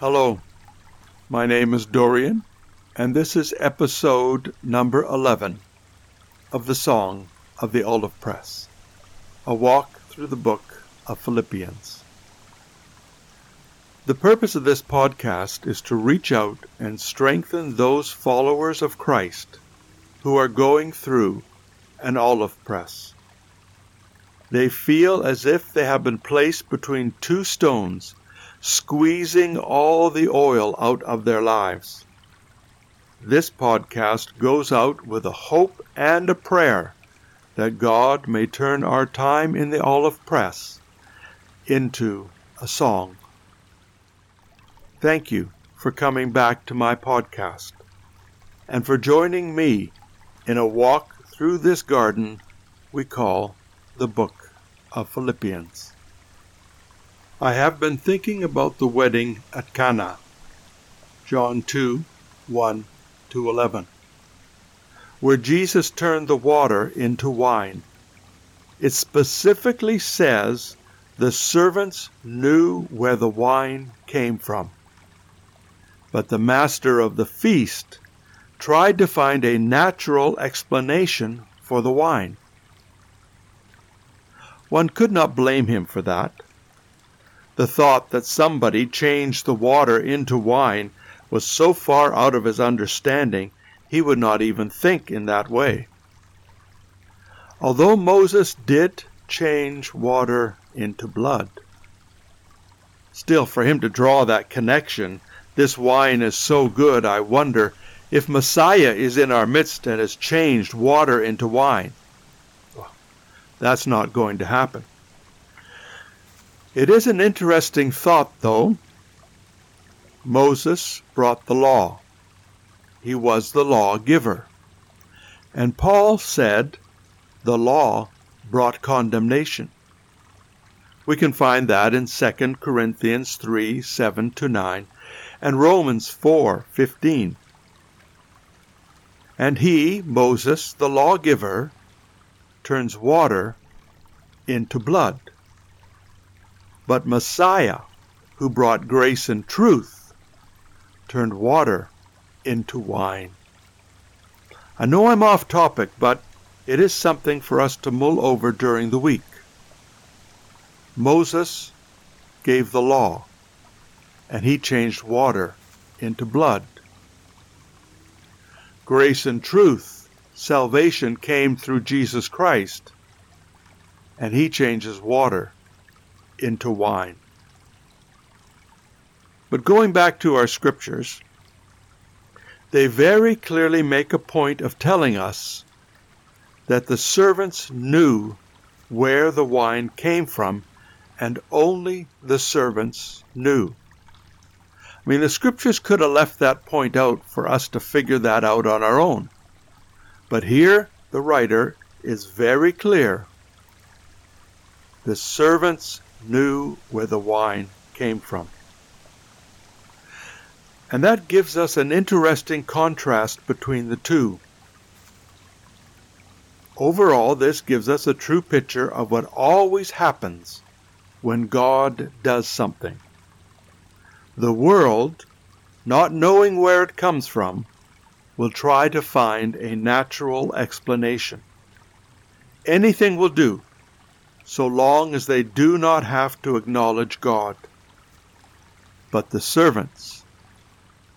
Hello, my name is Dorian, and this is episode number 11 of the Song of the Olive Press, a walk through the book of Philippians. The purpose of this podcast is to reach out and strengthen those followers of Christ who are going through an olive press. They feel as if they have been placed between two stones squeezing all the oil out of their lives. This podcast goes out with a hope and a prayer that God may turn our time in the olive press into a song. Thank you for coming back to my podcast and for joining me in a walk through this garden we call the Book of Philippians. I have been thinking about the wedding at Cana. John 2 1 to 11. Where Jesus turned the water into wine. It specifically says the servants knew where the wine came from. But the master of the feast tried to find a natural explanation for the wine. One could not blame him for that. The thought that somebody changed the water into wine was so far out of his understanding he would not even think in that way. Although Moses did change water into blood, still for him to draw that connection, this wine is so good, I wonder if Messiah is in our midst and has changed water into wine. That's not going to happen. It is an interesting thought, though. Moses brought the law. He was the lawgiver. And Paul said the law brought condemnation. We can find that in 2 Corinthians 3 7 to 9 and Romans 4 15. And he, Moses, the lawgiver, turns water into blood. But Messiah, who brought grace and truth, turned water into wine. I know I'm off topic, but it is something for us to mull over during the week. Moses gave the law, and he changed water into blood. Grace and truth, salvation came through Jesus Christ, and he changes water into wine. But going back to our scriptures, they very clearly make a point of telling us that the servants knew where the wine came from, and only the servants knew. I mean, the scriptures could have left that point out for us to figure that out on our own. But here, the writer is very clear. The servants knew where the wine came from. And that gives us an interesting contrast between the two. Overall, this gives us a true picture of what always happens when God does something. The world, not knowing where it comes from, will try to find a natural explanation. Anything will do so long as they do not have to acknowledge God. But the servants,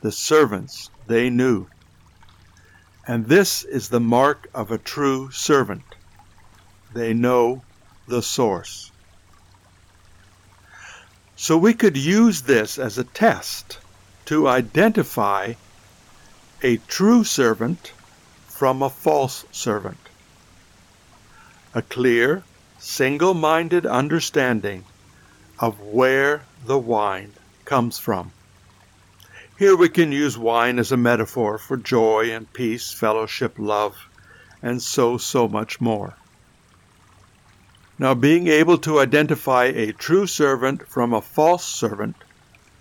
the servants, they knew. And this is the mark of a true servant. They know the source. So we could use this as a test to identify a true servant from a false servant. A clear, single minded understanding of where the wine comes from. Here we can use wine as a metaphor for joy and peace, fellowship, love, and so, so much more. Now, being able to identify a true servant from a false servant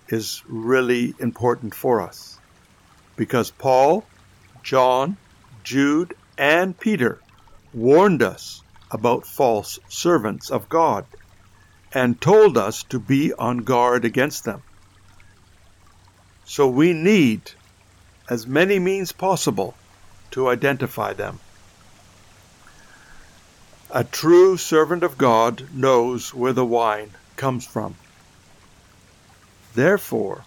is really important for us because Paul, John, Jude, and Peter warned us about false servants of God and told us to be on guard against them. So we need as many means possible to identify them. A true servant of God knows where the wine comes from. Therefore,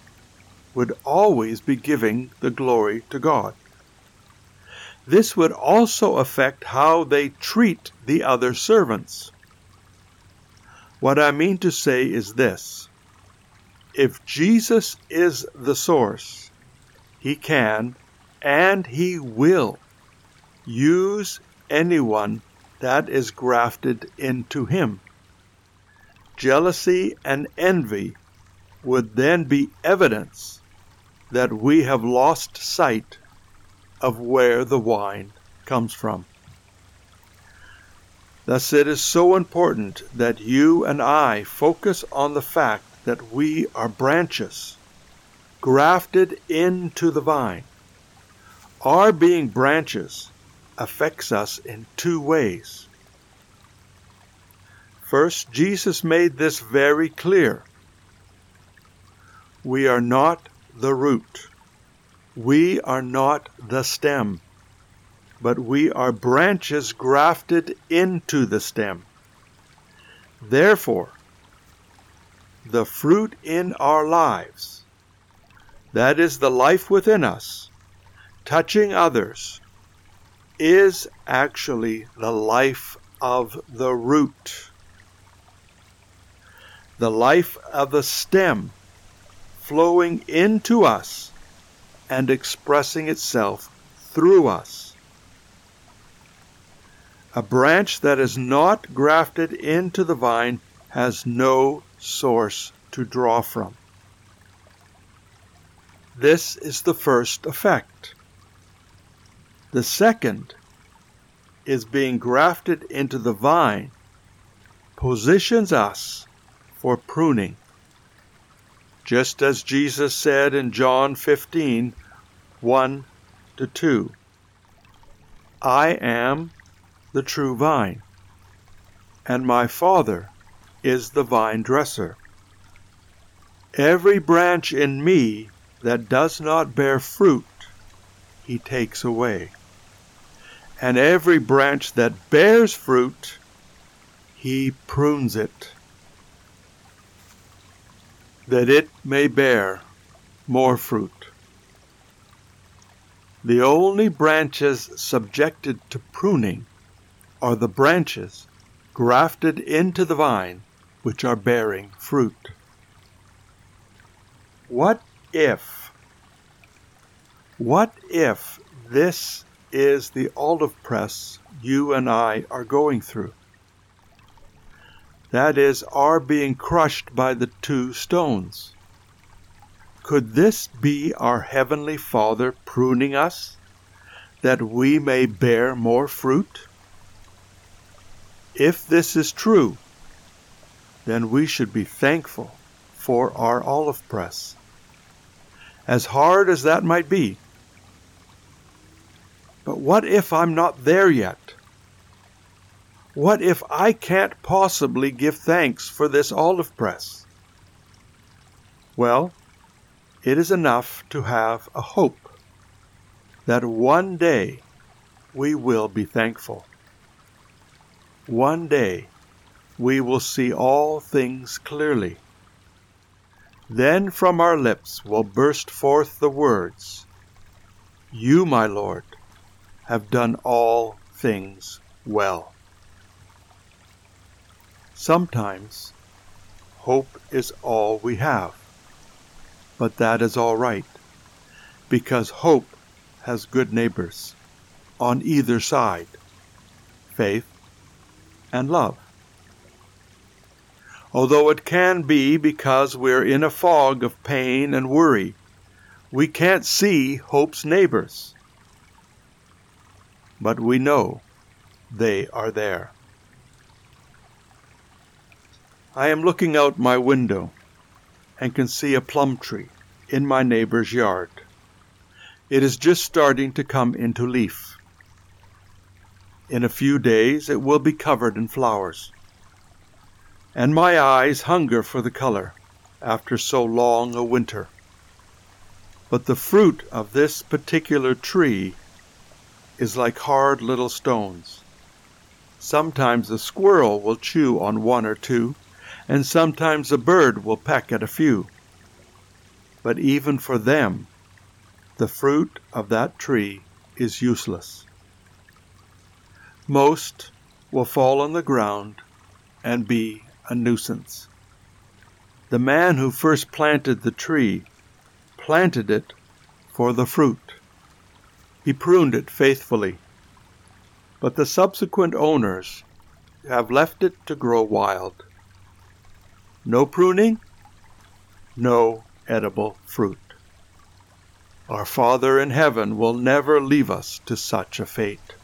would always be giving the glory to God. This would also affect how they treat the other servants. What I mean to say is this if Jesus is the source, he can and he will use anyone that is grafted into him. Jealousy and envy would then be evidence that we have lost sight of where the wine comes from. Thus, it is so important that you and I focus on the fact that we are branches grafted into the vine. Our being branches affects us in two ways. First, Jesus made this very clear. We are not the root. We are not the stem, but we are branches grafted into the stem. Therefore, the fruit in our lives, that is the life within us, touching others, is actually the life of the root. The life of the stem flowing into us and expressing itself through us. A branch that is not grafted into the vine has no source to draw from. This is the first effect. The second is being grafted into the vine positions us for pruning. Just as Jesus said in John 15 1 to 2. I am the true vine, and my Father is the vine dresser. Every branch in me that does not bear fruit, he takes away. And every branch that bears fruit, he prunes it, that it may bear more fruit. The only branches subjected to pruning are the branches grafted into the vine which are bearing fruit. What if, what if this is the olive press you and I are going through? That is, are being crushed by the two stones. Could this be our Heavenly Father pruning us, that we may bear more fruit? If this is true, then we should be thankful for our olive press. As hard as that might be. But what if I'm not there yet? What if I can't possibly give thanks for this olive press? Well, it is enough to have a hope that one day we will be thankful. One day we will see all things clearly. Then from our lips will burst forth the words, You, my Lord, have done all things well. Sometimes hope is all we have. But that is all right, because hope has good neighbors on either side faith and love. Although it can be because we're in a fog of pain and worry, we can't see hope's neighbors. But we know they are there. I am looking out my window and can see a plum tree in my neighbor's yard. It is just starting to come into leaf. In a few days it will be covered in flowers. And my eyes hunger for the color after so long a winter. But the fruit of this particular tree is like hard little stones. Sometimes a squirrel will chew on one or two, and sometimes a bird will peck at a few. But even for them, the fruit of that tree is useless. Most will fall on the ground and be a nuisance. The man who first planted the tree planted it for the fruit. He pruned it faithfully, but the subsequent owners have left it to grow wild. No pruning, no edible fruit. Our Father in heaven will never leave us to such a fate.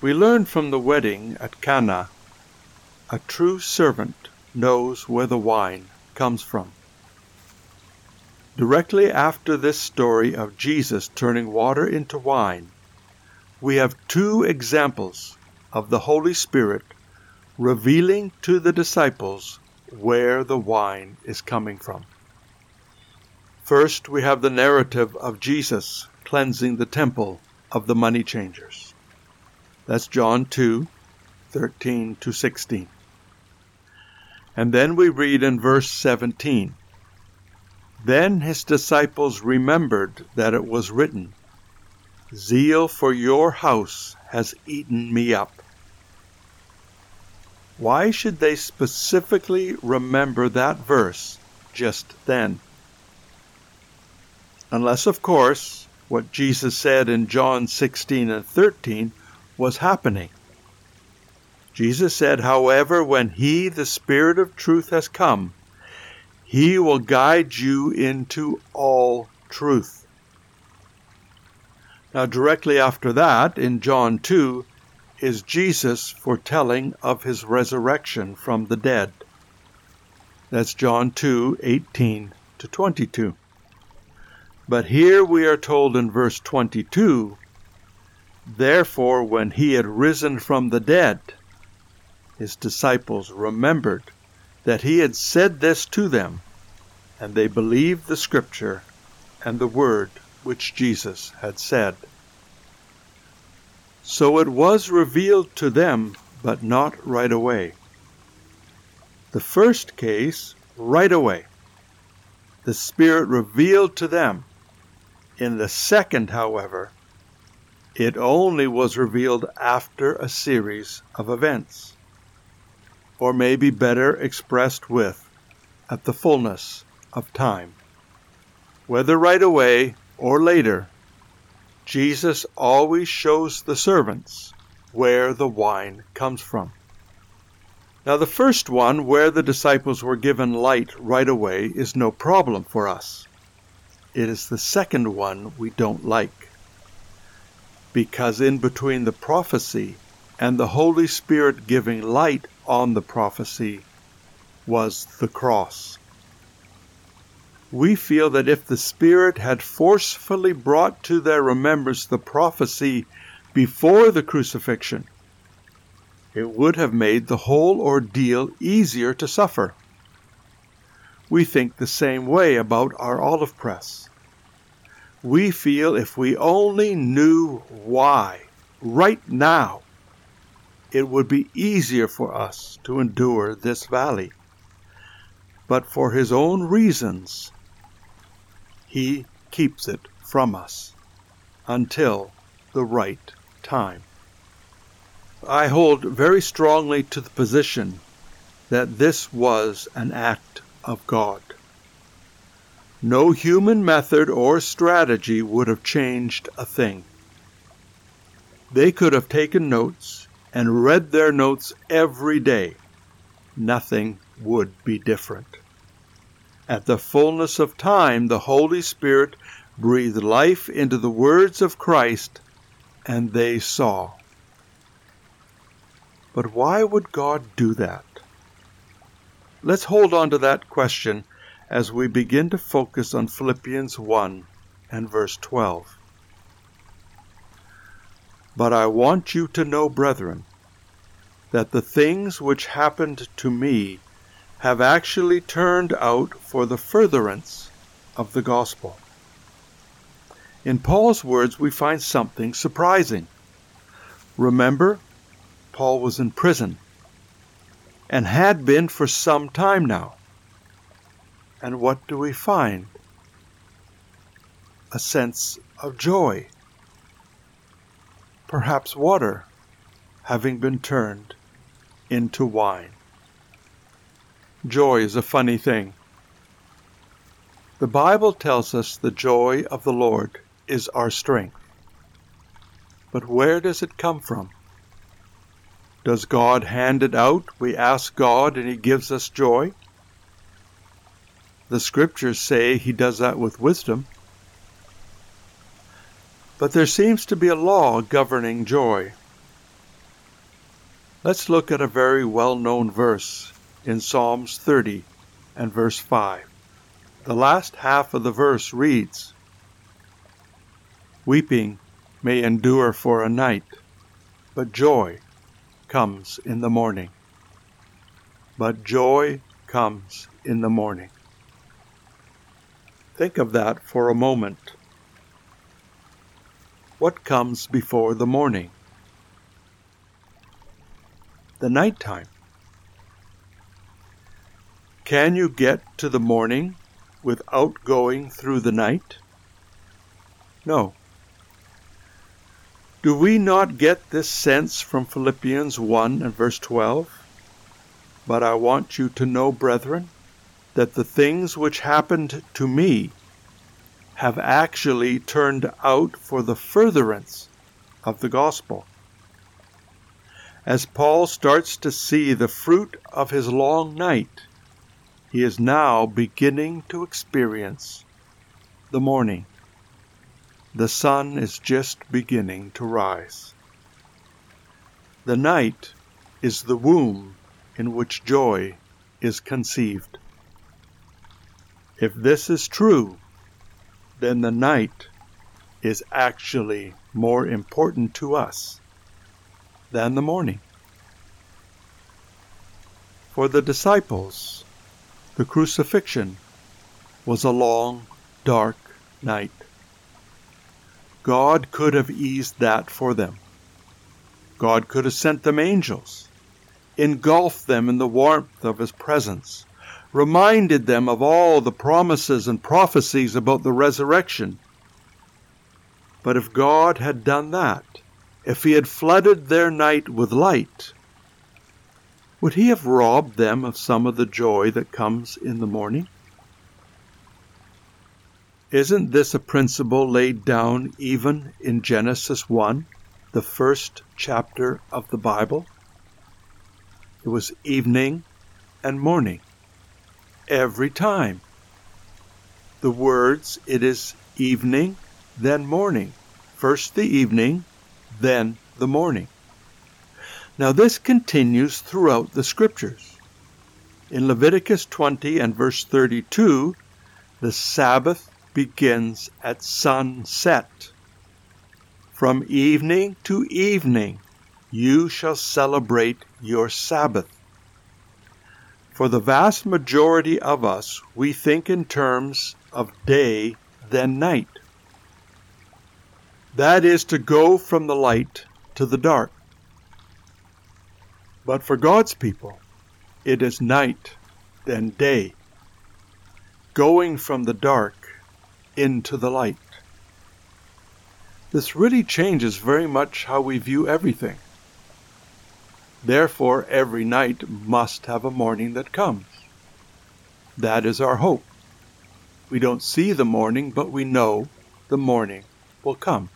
We learn from the wedding at Cana a true servant knows where the wine comes from. Directly after this story of Jesus turning water into wine, we have two examples of the Holy Spirit revealing to the disciples where the wine is coming from. First, we have the narrative of Jesus cleansing the temple of the money changers. That's John 2 13 to 16. And then we read in verse 17 Then his disciples remembered that it was written, Zeal for your house has eaten me up. Why should they specifically remember that verse just then? Unless, of course, what Jesus said in John 16 and 13 was happening. Jesus said, However, when He, the Spirit of truth, has come, He will guide you into all truth. Now, directly after that, in John 2, is Jesus foretelling of his resurrection from the dead. That's John 2 18 to 22. But here we are told in verse 22 Therefore, when he had risen from the dead, his disciples remembered that he had said this to them, and they believed the scripture and the word which Jesus had said. So it was revealed to them, but not right away. The first case, right away. The Spirit revealed to them. In the second, however, it only was revealed after a series of events. Or may be better expressed with, at the fullness of time. Whether right away or later, Jesus always shows the servants where the wine comes from. Now, the first one, where the disciples were given light right away, is no problem for us. It is the second one we don't like. Because in between the prophecy and the Holy Spirit giving light on the prophecy was the cross we feel that if the Spirit had forcefully brought to their remembrance the prophecy before the crucifixion, it would have made the whole ordeal easier to suffer. We think the same way about our olive press. We feel if we only knew why, right now, it would be easier for us to endure this valley. But for his own reasons, he keeps it from us until the right time. I hold very strongly to the position that this was an act of God. No human method or strategy would have changed a thing. They could have taken notes and read their notes every day. Nothing would be different. At the fullness of time, the Holy Spirit breathed life into the words of Christ, and they saw. But why would God do that? Let's hold on to that question as we begin to focus on Philippians 1 and verse 12. But I want you to know, brethren, that the things which happened to me have actually turned out for the furtherance of the gospel. In Paul's words, we find something surprising. Remember, Paul was in prison and had been for some time now. And what do we find? A sense of joy. Perhaps water having been turned into wine. Joy is a funny thing. The Bible tells us the joy of the Lord is our strength. But where does it come from? Does God hand it out? We ask God and He gives us joy? The scriptures say He does that with wisdom. But there seems to be a law governing joy. Let's look at a very well known verse in Psalms 30 and verse 5. The last half of the verse reads Weeping may endure for a night, but joy comes in the morning. But joy comes in the morning. Think of that for a moment. What comes before the morning? The nighttime. Can you get to the morning without going through the night? No. Do we not get this sense from Philippians 1 and verse 12? But I want you to know, brethren, that the things which happened to me have actually turned out for the furtherance of the gospel. As Paul starts to see the fruit of his long night, he is now beginning to experience the morning. The sun is just beginning to rise. The night is the womb in which joy is conceived. If this is true, then the night is actually more important to us than the morning. For the disciples, the crucifixion was a long, dark night. God could have eased that for them. God could have sent them angels, engulfed them in the warmth of His presence, reminded them of all the promises and prophecies about the resurrection. But if God had done that, if He had flooded their night with light, would he have robbed them of some of the joy that comes in the morning? Isn't this a principle laid down even in Genesis 1, the first chapter of the Bible? It was evening and morning every time. The words, it is evening, then morning. First the evening, then the morning. Now, this continues throughout the scriptures. In Leviticus 20 and verse 32, the Sabbath begins at sunset. From evening to evening, you shall celebrate your Sabbath. For the vast majority of us, we think in terms of day then night. That is to go from the light to the dark. But for God's people, it is night, then day, going from the dark into the light. This really changes very much how we view everything. Therefore, every night must have a morning that comes. That is our hope. We don't see the morning, but we know the morning will come.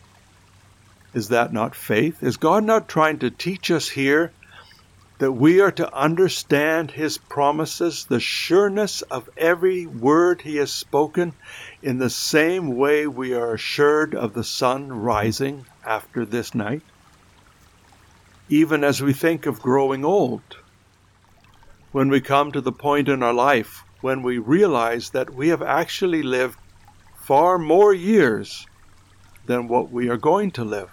Is that not faith? Is God not trying to teach us here that we are to understand His promises, the sureness of every word He has spoken, in the same way we are assured of the sun rising after this night? Even as we think of growing old, when we come to the point in our life when we realize that we have actually lived far more years than what we are going to live.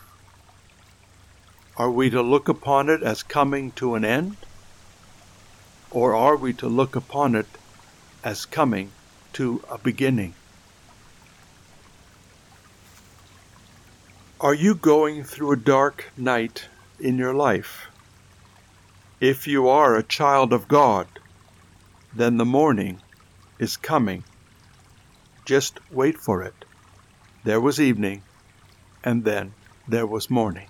Are we to look upon it as coming to an end? Or are we to look upon it as coming to a beginning? Are you going through a dark night in your life? If you are a child of God, then the morning is coming. Just wait for it. There was evening, and then there was morning.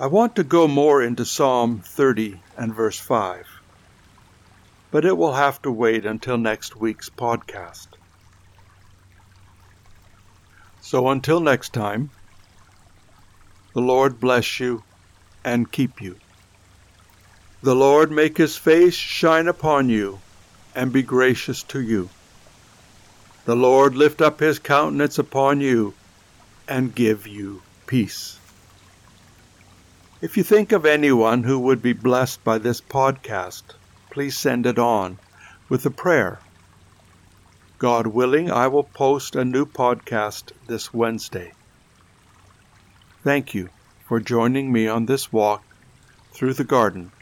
I want to go more into Psalm 30 and verse 5, but it will have to wait until next week's podcast. So until next time, the Lord bless you and keep you. The Lord make his face shine upon you and be gracious to you. The Lord lift up his countenance upon you and give you peace. If you think of anyone who would be blessed by this podcast, please send it on with a prayer. God willing, I will post a new podcast this Wednesday. Thank you for joining me on this walk through the garden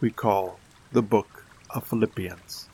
we call the Book of Philippians.